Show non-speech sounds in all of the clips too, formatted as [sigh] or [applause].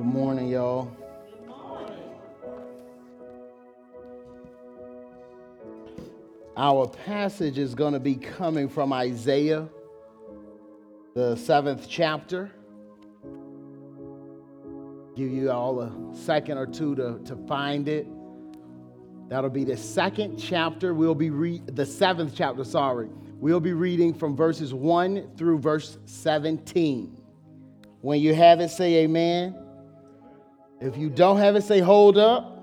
Good morning, y'all. Our passage is going to be coming from Isaiah, the seventh chapter. Give you all a second or two to, to find it. That'll be the second chapter. We'll be re- the seventh chapter, sorry. We'll be reading from verses 1 through verse 17. When you have it, say amen. If you don't have it, say hold up.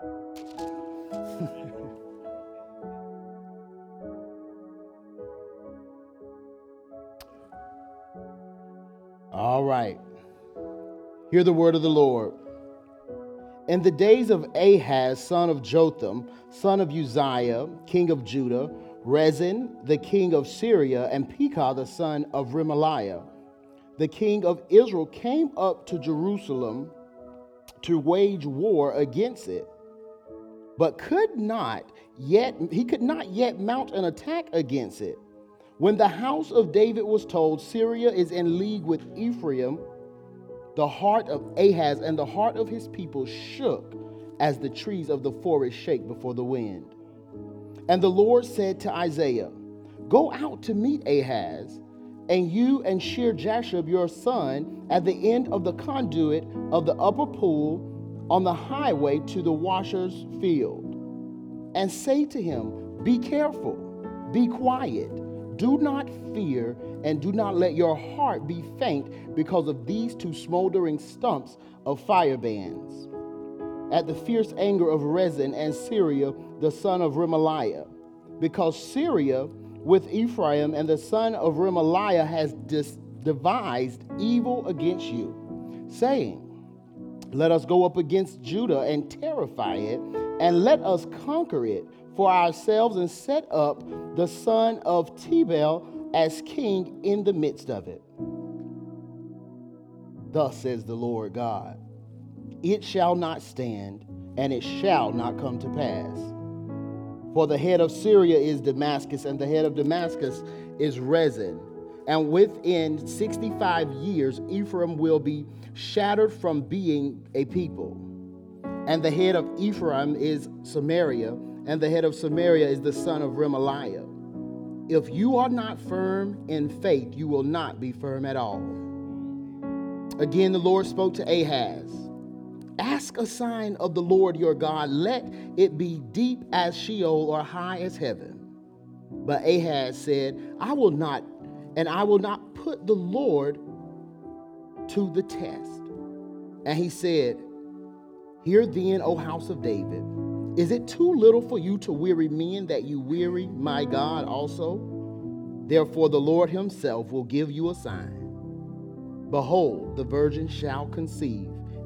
[laughs] All right. Hear the word of the Lord. In the days of Ahaz, son of Jotham, son of Uzziah, king of Judah, Rezin, the king of Syria, and Pekah, the son of Remaliah, the king of Israel, came up to Jerusalem to wage war against it, but could not yet, he could not yet mount an attack against it. When the house of David was told, Syria is in league with Ephraim, the heart of Ahaz and the heart of his people shook as the trees of the forest shake before the wind. And the Lord said to Isaiah, Go out to meet Ahaz, and you and Shear Jashub your son at the end of the conduit of the upper pool on the highway to the washer's field, and say to him, Be careful, be quiet do not fear and do not let your heart be faint because of these two smoldering stumps of firebands. At the fierce anger of Rezin and Syria, the son of Remaliah, because Syria with Ephraim and the son of Remaliah has dis- devised evil against you, saying, Let us go up against Judah and terrify it, and let us conquer it for ourselves and set up the son of Tabeel as king in the midst of it. Thus says the Lord God It shall not stand, and it shall not come to pass. For the head of Syria is Damascus, and the head of Damascus is Rezin. And within 65 years, Ephraim will be shattered from being a people. And the head of Ephraim is Samaria and the head of Samaria is the son of Remaliah. If you are not firm in faith, you will not be firm at all. Again, the Lord spoke to Ahaz Ask a sign of the Lord your God, let it be deep as Sheol or high as heaven. But Ahaz said, I will not, and I will not put the Lord to the test. And he said, Hear then, O house of David. Is it too little for you to weary men that you weary my God also? Therefore, the Lord himself will give you a sign. Behold, the virgin shall conceive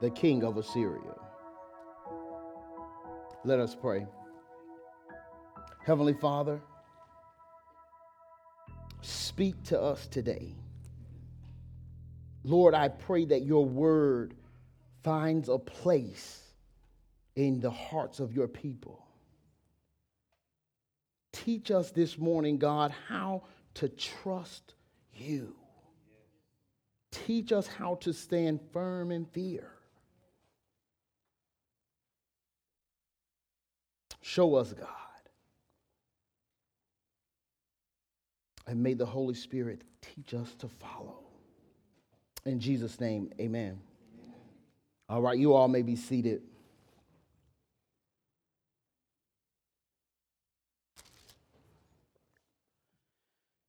the king of Assyria. Let us pray. Heavenly Father, speak to us today. Lord, I pray that your word finds a place in the hearts of your people. Teach us this morning, God, how to trust you. Teach us how to stand firm in fear. Show us, God. And may the Holy Spirit teach us to follow. In Jesus' name, amen. All right, you all may be seated.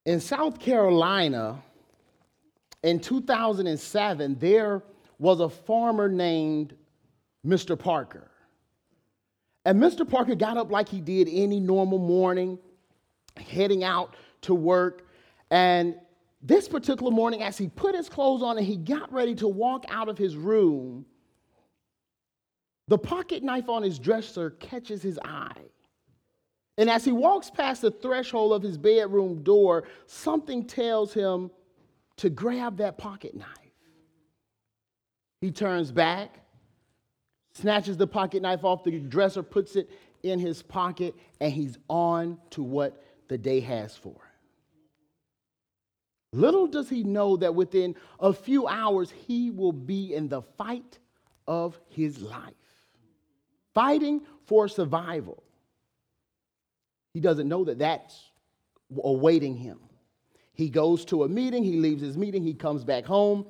In South Carolina, in 2007, there was a farmer named Mr. Parker. And Mr. Parker got up like he did any normal morning, heading out to work. And this particular morning, as he put his clothes on and he got ready to walk out of his room, the pocket knife on his dresser catches his eye. And as he walks past the threshold of his bedroom door, something tells him to grab that pocket knife. He turns back, snatches the pocket knife off the dresser, puts it in his pocket, and he's on to what the day has for. Little does he know that within a few hours, he will be in the fight of his life, fighting for survival. He doesn't know that that's awaiting him. He goes to a meeting, he leaves his meeting, he comes back home,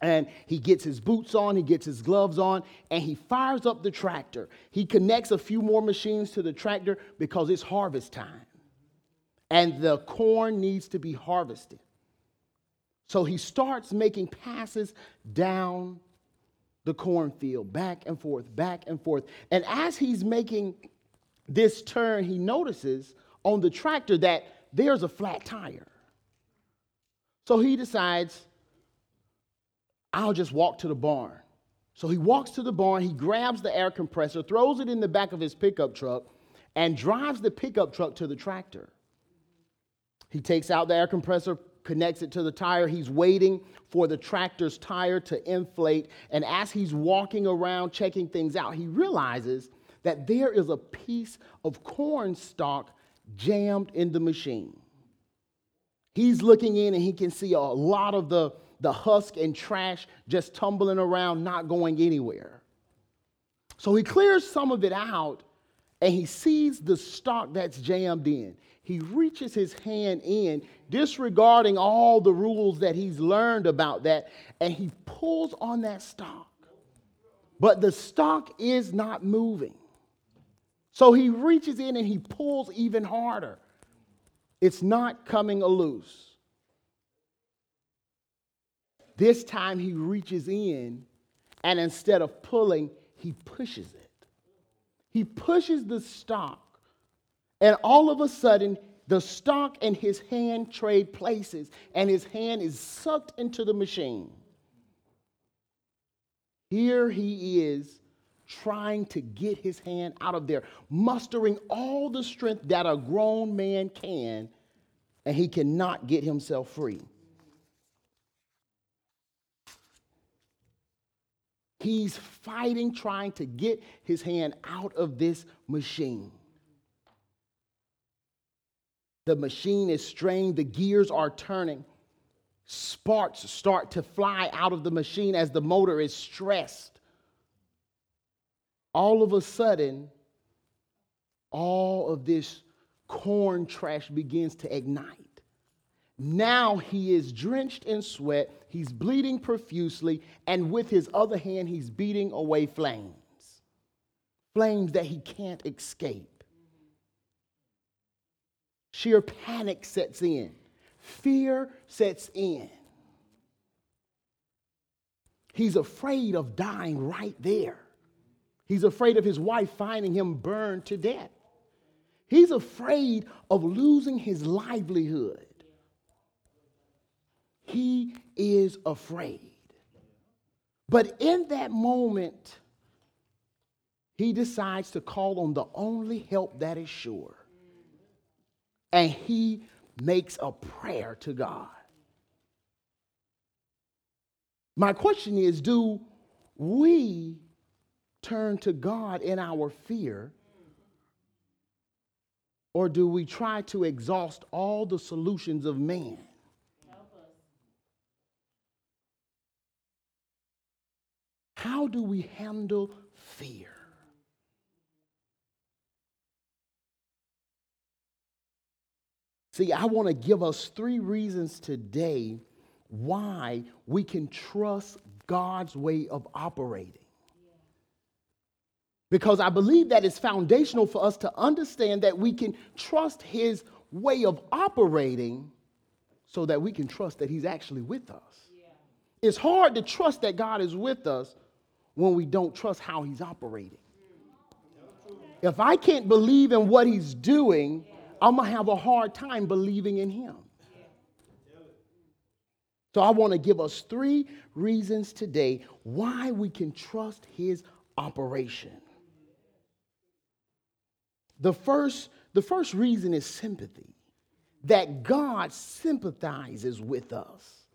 and he gets his boots on, he gets his gloves on, and he fires up the tractor. He connects a few more machines to the tractor because it's harvest time. And the corn needs to be harvested. So he starts making passes down the cornfield, back and forth, back and forth. And as he's making this turn, he notices on the tractor that there's a flat tire. So he decides, I'll just walk to the barn. So he walks to the barn, he grabs the air compressor, throws it in the back of his pickup truck, and drives the pickup truck to the tractor. He takes out the air compressor, connects it to the tire. He's waiting for the tractor's tire to inflate. And as he's walking around checking things out, he realizes that there is a piece of corn stalk jammed in the machine. He's looking in and he can see a lot of the, the husk and trash just tumbling around, not going anywhere. So he clears some of it out and he sees the stock that's jammed in. He reaches his hand in, disregarding all the rules that he's learned about that, and he pulls on that stock. But the stock is not moving. So he reaches in and he pulls even harder. It's not coming loose. This time he reaches in and instead of pulling, he pushes it. He pushes the stalk, and all of a sudden, the stalk and his hand trade places, and his hand is sucked into the machine. Here he is trying to get his hand out of there, mustering all the strength that a grown man can, and he cannot get himself free. He's fighting, trying to get his hand out of this machine. The machine is strained, the gears are turning. Sparks start to fly out of the machine as the motor is stressed all of a sudden, all of this corn trash begins to ignite. Now he is drenched in sweat, he's bleeding profusely, and with his other hand, he's beating away flames. Flames that he can't escape. Sheer panic sets in, fear sets in. He's afraid of dying right there. He's afraid of his wife finding him burned to death. He's afraid of losing his livelihood. He is afraid. But in that moment, he decides to call on the only help that is sure. And he makes a prayer to God. My question is do we turn to God in our fear? Or do we try to exhaust all the solutions of man? How do we handle fear? See, I want to give us three reasons today why we can trust God's way of operating. Because I believe that it's foundational for us to understand that we can trust His way of operating so that we can trust that He's actually with us. Yeah. It's hard to trust that God is with us when we don't trust how He's operating. If I can't believe in what He's doing, I'm going to have a hard time believing in Him. So I want to give us three reasons today why we can trust his operation. The first, the first reason is sympathy. That God sympathizes with us.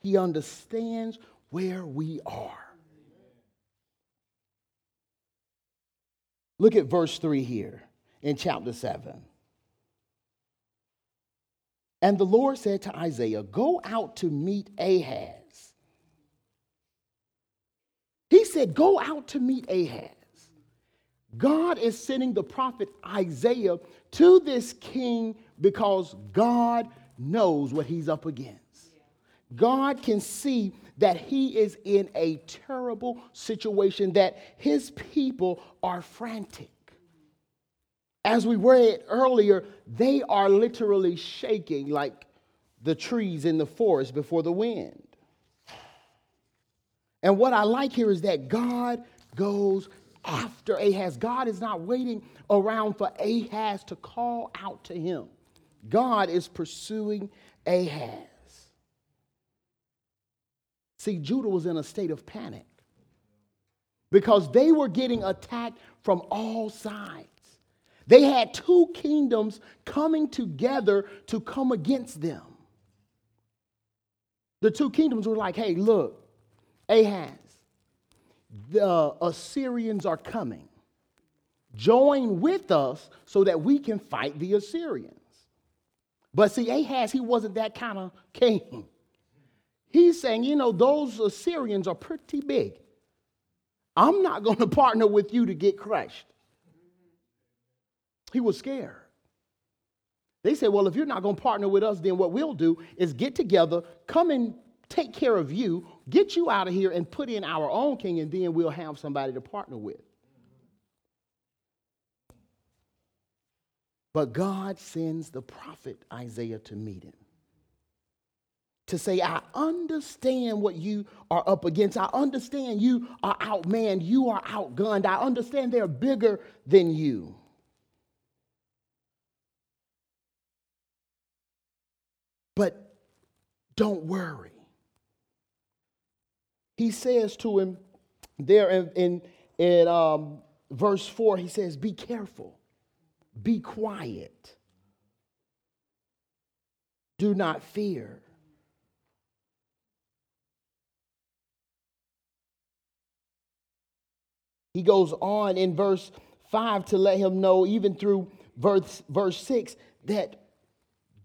He understands where we are. Look at verse 3 here in chapter 7. And the Lord said to Isaiah, Go out to meet Ahaz. He said, Go out to meet Ahaz. God is sending the prophet Isaiah to this king because God knows what he's up against. God can see that he is in a terrible situation, that his people are frantic. As we read earlier, they are literally shaking like the trees in the forest before the wind. And what I like here is that God goes after Ahaz. God is not waiting around for Ahaz to call out to him. God is pursuing Ahaz. See, Judah was in a state of panic because they were getting attacked from all sides. They had two kingdoms coming together to come against them. The two kingdoms were like, hey, look, Ahaz, the Assyrians are coming. Join with us so that we can fight the Assyrians. But see, Ahaz, he wasn't that kind of king. He's saying, you know, those Assyrians are pretty big. I'm not going [laughs] to partner with you to get crushed. He was scared. They said, well, if you're not going to partner with us, then what we'll do is get together, come and take care of you, get you out of here, and put in our own king, and then we'll have somebody to partner with. But God sends the prophet Isaiah to meet him to say, I understand what you are up against. I understand you are outmanned. You are outgunned. I understand they're bigger than you. But don't worry. He says to him there in, in, in um, verse 4, he says, Be careful, be quiet, do not fear. He goes on in verse 5 to let him know, even through verse, verse 6, that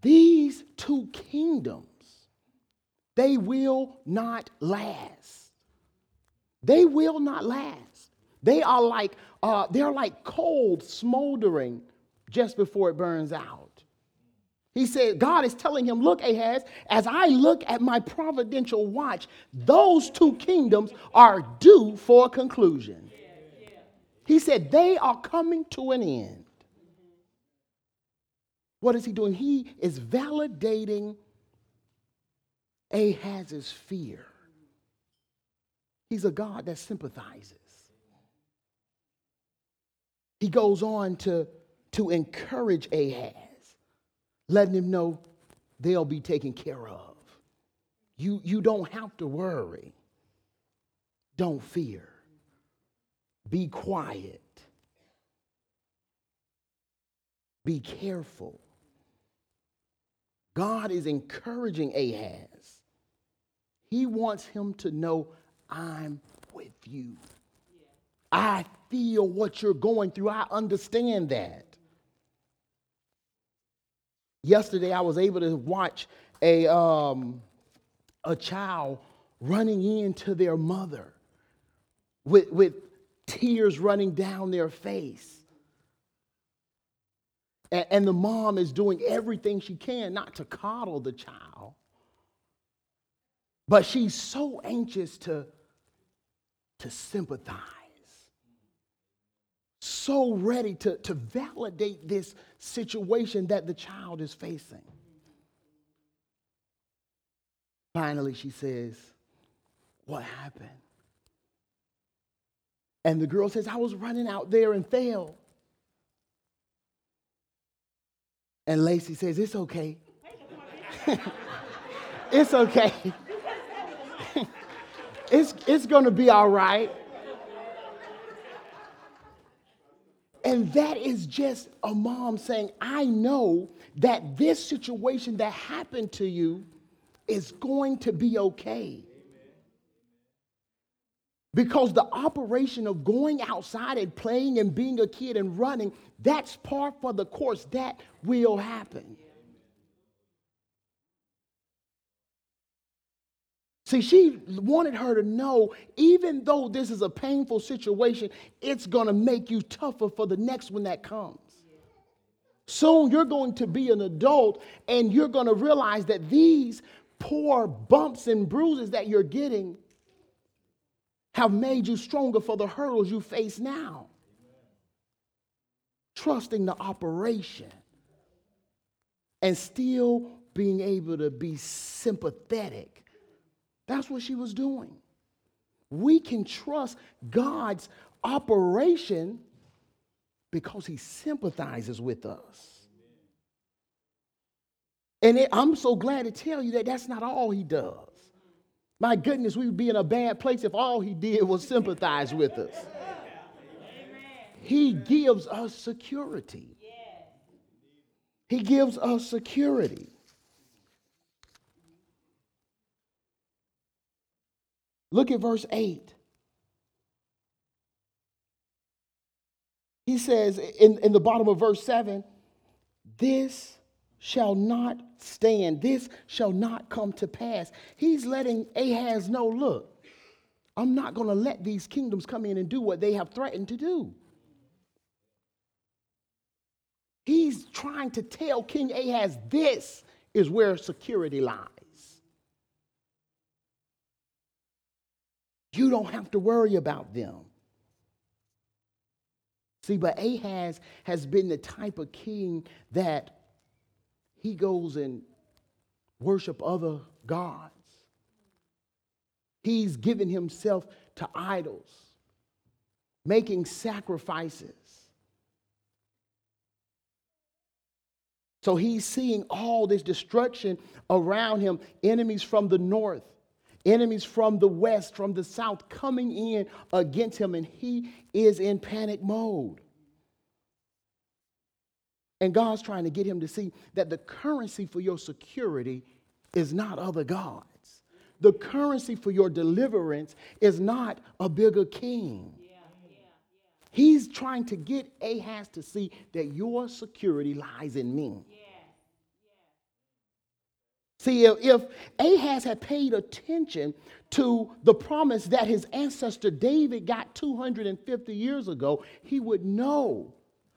these two kingdoms, they will not last. They will not last. They are like, uh, they're like cold smoldering just before it burns out. He said, God is telling him, Look, Ahaz, as I look at my providential watch, those two kingdoms are due for conclusion. He said, They are coming to an end. What is he doing? He is validating Ahaz's fear. He's a God that sympathizes. He goes on to, to encourage Ahaz, letting him know they'll be taken care of. You, you don't have to worry. Don't fear. Be quiet. Be careful. God is encouraging Ahaz. He wants him to know, I'm with you. I feel what you're going through. I understand that. Yesterday, I was able to watch a, um, a child running into their mother with, with tears running down their face. And, and the mom is doing everything she can not to coddle the child, but she's so anxious to, to sympathize, so ready to, to validate this situation that the child is facing. Finally, she says, What happened? And the girl says, I was running out there and fell. And Lacey says, It's okay. [laughs] it's okay. [laughs] It's, it's going to be all right. And that is just a mom saying, I know that this situation that happened to you is going to be okay. Because the operation of going outside and playing and being a kid and running, that's part for the course. That will happen. See, she wanted her to know even though this is a painful situation, it's going to make you tougher for the next one that comes. Soon you're going to be an adult and you're going to realize that these poor bumps and bruises that you're getting have made you stronger for the hurdles you face now. Trusting the operation and still being able to be sympathetic. That's what she was doing. We can trust God's operation because he sympathizes with us. And it, I'm so glad to tell you that that's not all he does. My goodness, we would be in a bad place if all he did was sympathize with us. He gives us security. He gives us security. Look at verse 8. He says in, in the bottom of verse 7 this shall not stand, this shall not come to pass. He's letting Ahaz know look, I'm not going to let these kingdoms come in and do what they have threatened to do. He's trying to tell King Ahaz this is where security lies. You don't have to worry about them. See, but Ahaz has been the type of king that he goes and worship other gods. He's given himself to idols, making sacrifices. So he's seeing all this destruction around him, enemies from the north, enemies from the west, from the south coming in against him, and he is in panic mode. And God's trying to get him to see that the currency for your security is not other gods. The currency for your deliverance is not a bigger king. He's trying to get Ahaz to see that your security lies in me. See, if, if Ahaz had paid attention to the promise that his ancestor David got 250 years ago, he would know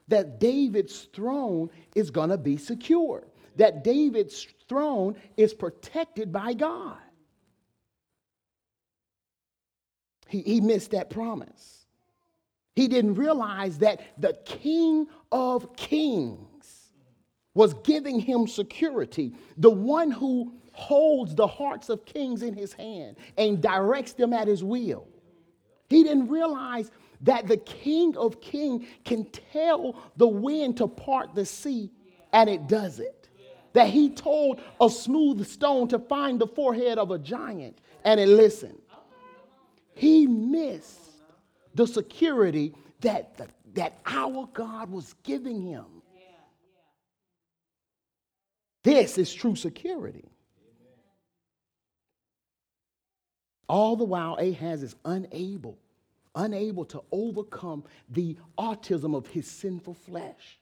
that David's throne is going to be secure, that David's throne is protected by God. He, he missed that promise. He didn't realize that the King of Kings was giving him security, the one who holds the hearts of kings in his hand and directs them at his will. He didn't realize that the King of Kings can tell the wind to part the sea and it does it. That he told a smooth stone to find the forehead of a giant and it listened. He missed the security that, the, that our God was giving him. This is true security. All the while, Ahaz is unable, unable to overcome the autism of his sinful flesh.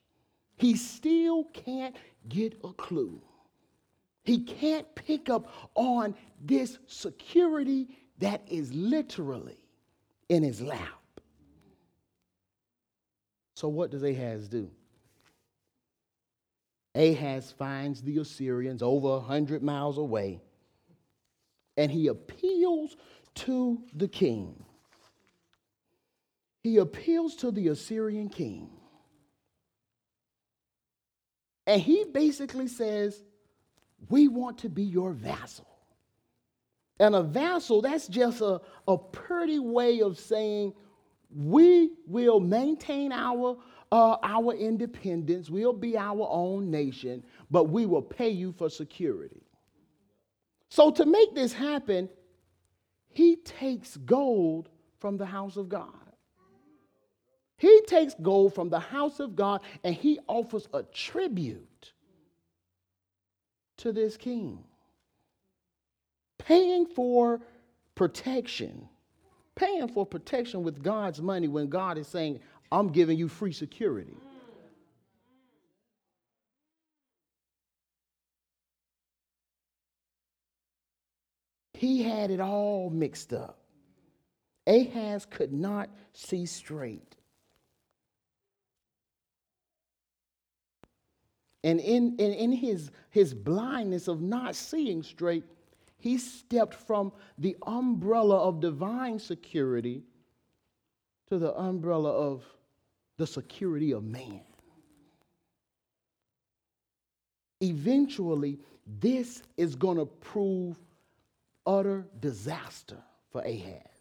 He still can't get a clue. He can't pick up on this security that is literally in his lap. So, what does Ahaz do? Ahaz finds the Assyrians over a 100 miles away and he appeals to the king. He appeals to the Assyrian king. And he basically says, We want to be your vassal. And a vassal, that's just a, a pretty way of saying, We will maintain our uh, our independence. We'll be our own nation, but we will pay you for security. So, to make this happen, he takes gold from the house of God. He takes gold from the house of God and he offers a tribute to this king, paying for protection, paying for protection with God's money when God is saying, I'm giving you free security. He had it all mixed up. Ahaz could not see straight. And in, in, in his, his blindness of not seeing straight, he stepped from the umbrella of divine security to the umbrella of the security of man. Eventually, this is going to prove utter disaster for Ahaz.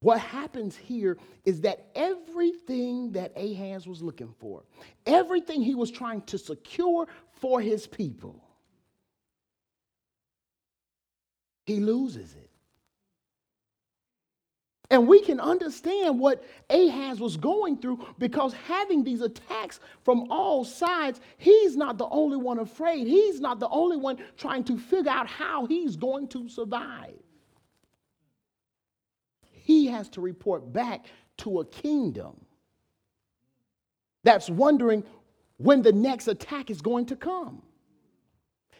What happens here is that everything that Ahaz was looking for, everything he was trying to secure for his people, he loses it. And we can understand what Ahaz was going through because having these attacks from all sides, he's not the only one afraid. He's not the only one trying to figure out how he's going to survive. He has to report back to a kingdom that's wondering when the next attack is going to come.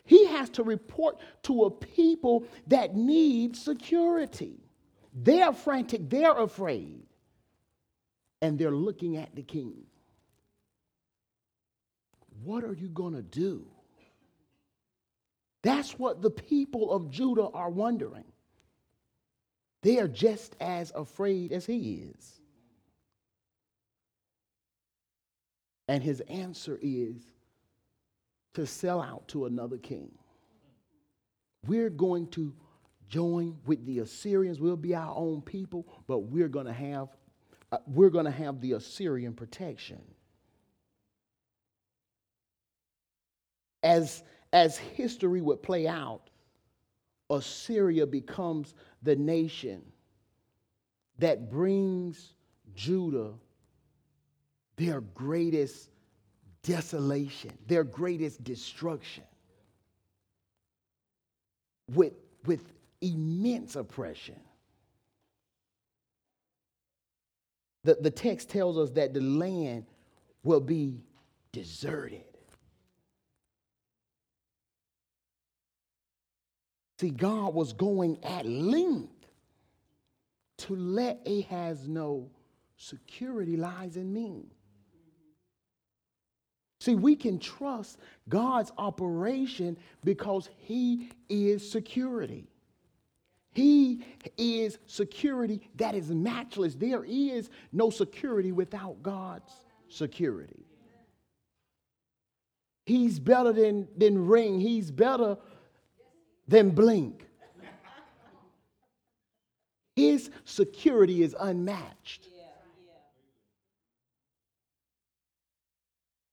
He has to report to a people that need security. They're frantic, they're afraid, and they're looking at the king. What are you going to do? That's what the people of Judah are wondering. They are just as afraid as he is. And his answer is to sell out to another king. We're going to join with the Assyrians. We'll be our own people, but we're going to have uh, we're going to have the Assyrian protection. As as history would play out, Assyria becomes the nation that brings Judah their greatest desolation, their greatest destruction. With, with immense oppression. The, the text tells us that the land will be deserted. See, God was going at length to let Ahaz know security lies in me. See, we can trust God's operation because He is security. He is security that is matchless. There is no security without God's security. He's better than, than Ring. He's better than Blink. His security is unmatched.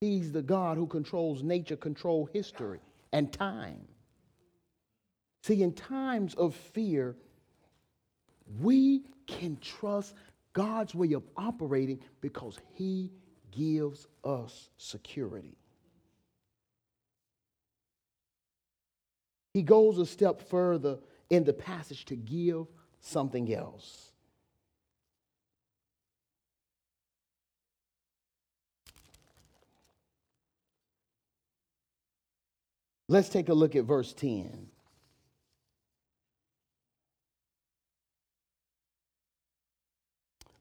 He's the God who controls nature, control history and time. See, in times of fear, we can trust God's way of operating because He gives us security. He goes a step further in the passage to give something else. Let's take a look at verse 10.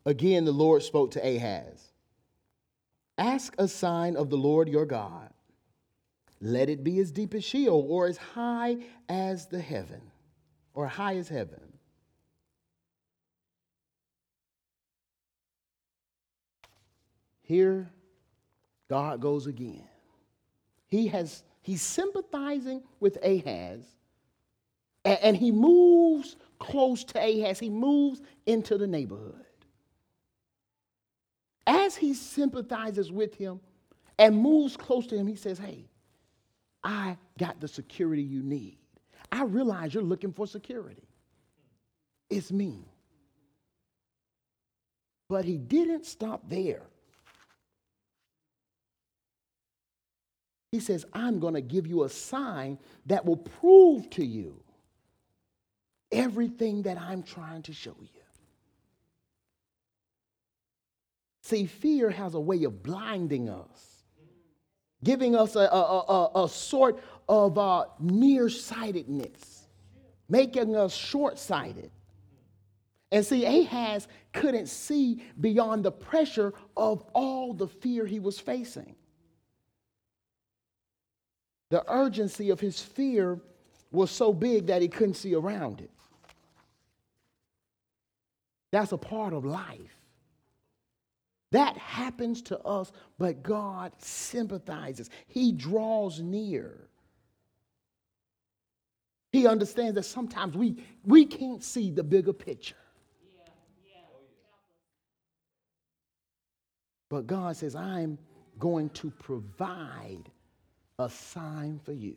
Again, the Lord spoke to Ahaz Ask a sign of the Lord your God. Let it be as deep as Sheol or as high as the heaven, or high as heaven. Here, God goes again. He has, he's sympathizing with Ahaz, and, and he moves close to Ahaz. He moves into the neighborhood as he sympathizes with him and moves close to him, he says, Hey, I got the security you need. I realize you're looking for security. It's me. But he didn't stop there. He says, I'm going to give you a sign that will prove to you everything that I'm trying to show you. See, fear has a way of blinding us, giving us a, a, a, a sort of uh, nearsightedness, making us short sighted. And see, Ahaz couldn't see beyond the pressure of all the fear he was facing. The urgency of his fear was so big that he couldn't see around it. That's a part of life. That happens to us, but God sympathizes. He draws near. He understands that sometimes we, we can't see the bigger picture. But God says, I'm going to provide a sign for you.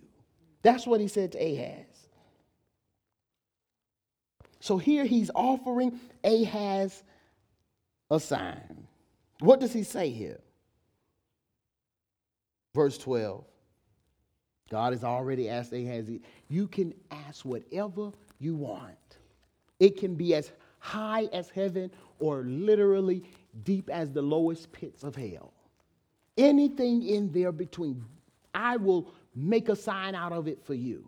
That's what he said to Ahaz. So here he's offering Ahaz a sign. What does he say here? Verse 12. God has already asked Ahaz, you can ask whatever you want. It can be as high as heaven or literally deep as the lowest pits of hell. Anything in there between, I will make a sign out of it for you.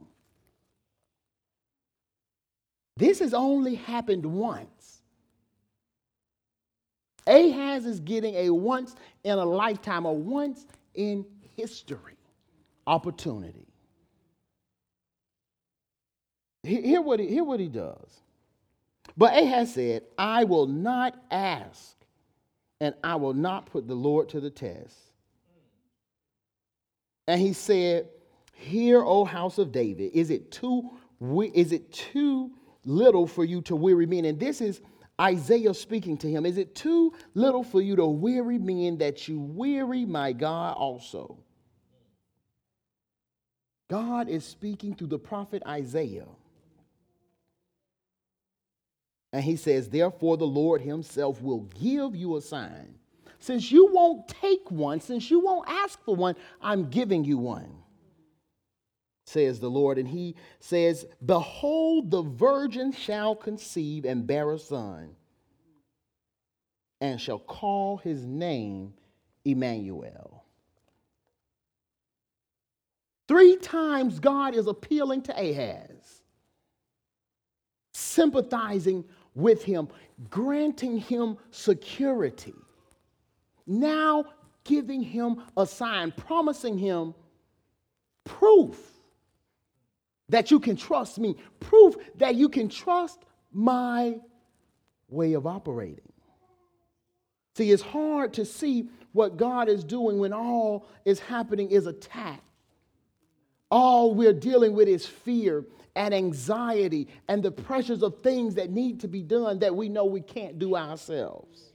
This has only happened once. Ahaz is getting a once in a lifetime, a once in history opportunity. Hear what he, hear what he does. But Ahaz said, I will not ask and I will not put the Lord to the test. And he said, Hear, O house of David, is it too is it too little for you to weary me? And this is Isaiah speaking to him. Is it too little for you to weary me and that you weary my God also? God is speaking through the prophet Isaiah. And he says, Therefore, the Lord himself will give you a sign. Since you won't take one, since you won't ask for one, I'm giving you one, says the Lord. And he says, Behold, the virgin shall conceive and bear a son, and shall call his name Emmanuel. Three times God is appealing to Ahaz, sympathizing with him, granting him security. Now giving him a sign, promising him proof that you can trust me, proof that you can trust my way of operating. See, it's hard to see what God is doing when all is happening is attack. All we're dealing with is fear and anxiety and the pressures of things that need to be done that we know we can't do ourselves.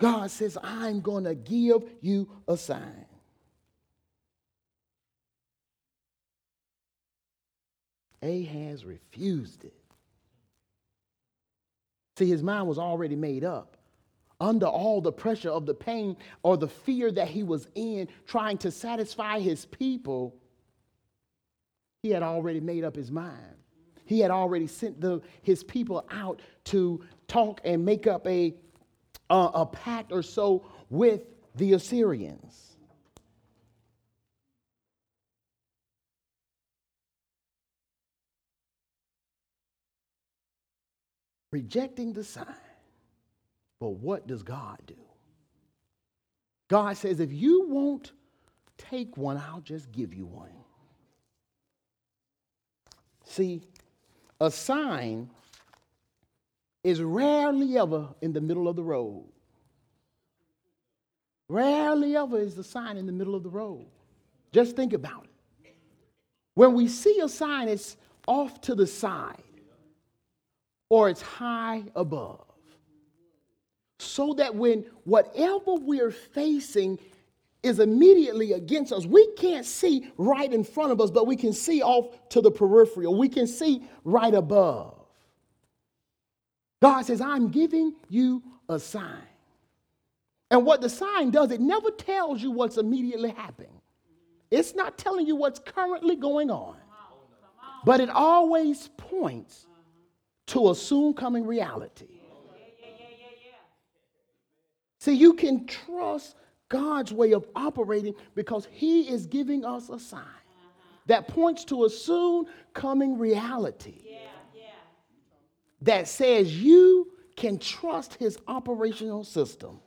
God says, I'm going to give you a sign. Ahaz refused it. See, his mind was already made up under all the pressure of the pain or the fear that he was in, trying to satisfy his people, he had already made up his mind. He had already sent the, his people out to talk and make up a, a, a pact or so with the Assyrians. Rejecting the sign but what does God do? God says, if you won't take one, I'll just give you one. See, a sign is rarely ever in the middle of the road. Rarely ever is the sign in the middle of the road. Just think about it. When we see a sign, it's off to the side or it's high above so that when whatever we're facing is immediately against us. We can't see right in front of us, but we can see off to the peripheral. We can see right above. God says, I'm giving you a sign. And what the sign does, it never tells you what's immediately happening. It's not telling you what's currently going on, but it always points to a soon coming reality. See, you can trust God's way of operating because He is giving us a sign that points to a soon coming reality that says you can trust His operational system.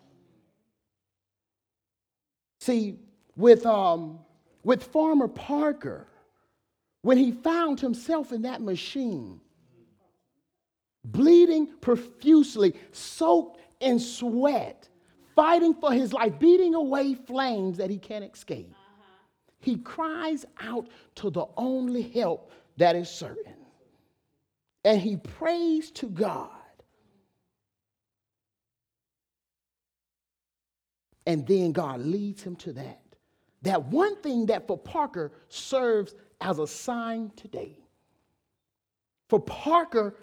See, with, um, with Farmer Parker, when he found himself in that machine, bleeding profusely, soaked in sweat, fighting for his life, beating away flames that he can't escape, uh-huh. he cries out to the only help that is certain. And he prays to God And then God leads him to that. That one thing that for Parker serves as a sign today. For Parker,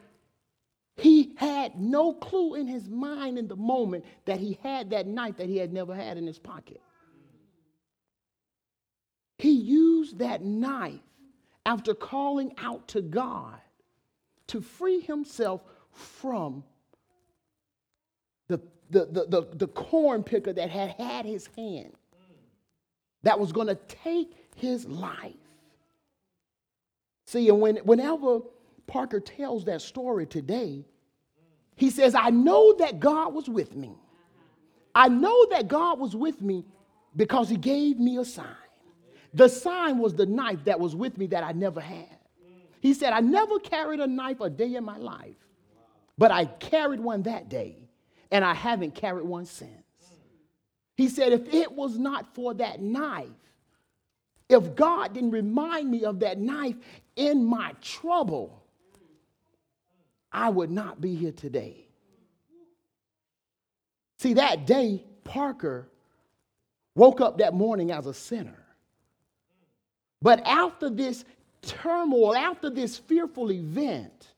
he had no clue in his mind in the moment that he had that knife that he had never had in his pocket. He used that knife after calling out to God to free himself from the the, the, the, the corn picker that had had his hand that was going to take his life. See, and when, whenever Parker tells that story today, he says, I know that God was with me. I know that God was with me because he gave me a sign. The sign was the knife that was with me that I never had. He said, I never carried a knife a day in my life, but I carried one that day and I haven't carried one since. He said, if it was not for that knife, if God didn't remind me of that knife in my trouble, I would not be here today. See, that day, Parker woke up that morning as a sinner. But after this turmoil, after this fearful event,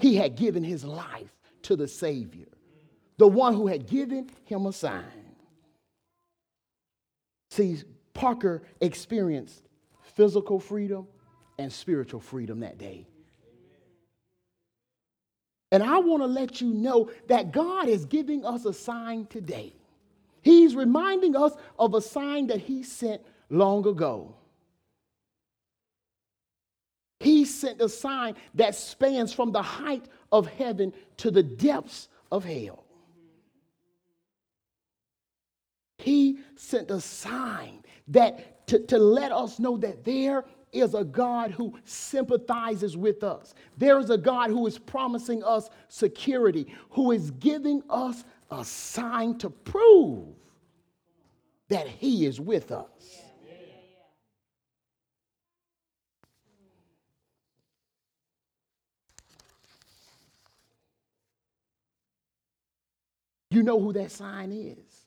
he had given his life to the Savior, the one who had given him a sign. See, Parker experienced physical freedom and spiritual freedom that day. And I want to let you know that God is giving us a sign today. He's reminding us of a sign that He sent long ago. He sent a sign that spans from the height of heaven to the depths of hell. He sent a sign that to, to let us know that there is a God who sympathizes with us. There is a God who is promising us security, who is giving us a sign to prove that He is with us. You know who that sign is.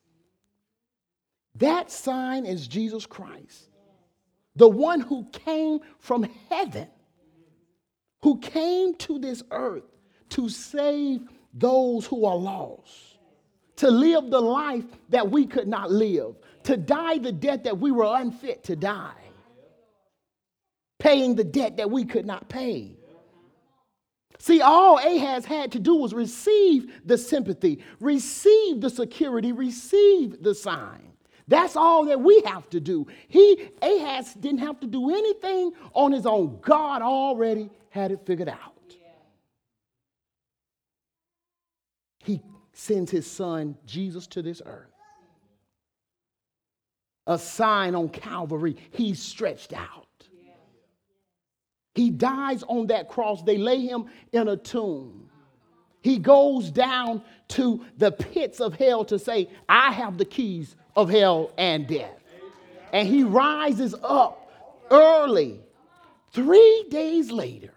That sign is Jesus Christ, the one who came from heaven, who came to this earth to save those who are lost, to live the life that we could not live, to die the death that we were unfit to die, paying the debt that we could not pay. See, all Ahaz had to do was receive the sympathy, receive the security, receive the sign. That's all that we have to do. He, Ahaz, didn't have to do anything on his own. God already had it figured out. He sends his son Jesus to this earth. A sign on Calvary, he's stretched out. He dies on that cross. They lay him in a tomb. He goes down to the pits of hell to say, I have the keys of hell and death. And he rises up early, three days later.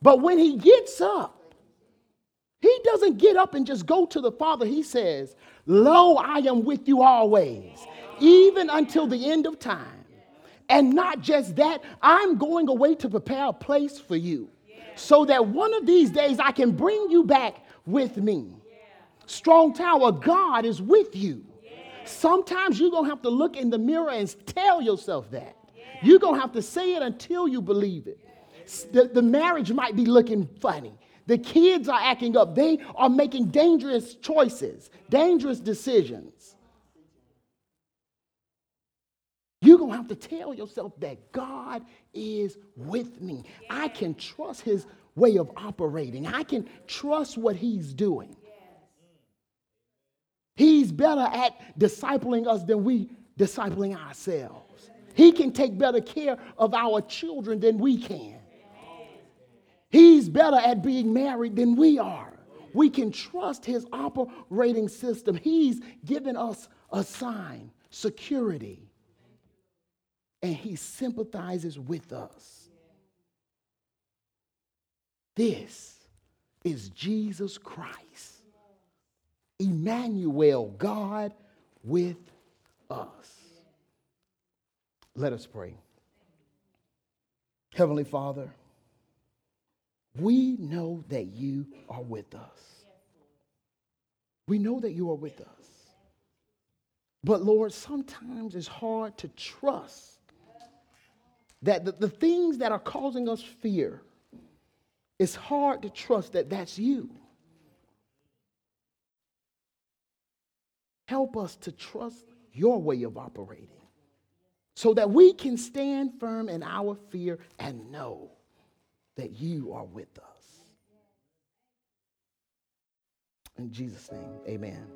But when he gets up, he doesn't get up and just go to the Father. He says, Lo, I am with you always, even until the end of time. And not just that, I'm going away to prepare a place for you so that one of these days I can bring you back with me. Strong tower, God is with you. Sometimes you're going to have to look in the mirror and tell yourself that. You're going to have to say it until you believe it. The, the marriage might be looking funny. The kids are acting up. They are making dangerous choices, dangerous decisions. You're going to have to tell yourself that God is with me. I can trust his way of operating, I can trust what he's doing. He's better at discipling us than we discipling ourselves. He can take better care of our children than we can. He's better at being married than we are. We can trust his operating system. He's given us a sign, security, and he sympathizes with us. This is Jesus Christ. Emmanuel, God with us. Let us pray. Heavenly Father, we know that you are with us. We know that you are with us. But Lord, sometimes it's hard to trust that the, the things that are causing us fear, it's hard to trust that that's you. Help us to trust your way of operating so that we can stand firm in our fear and know that you are with us. In Jesus' name, amen.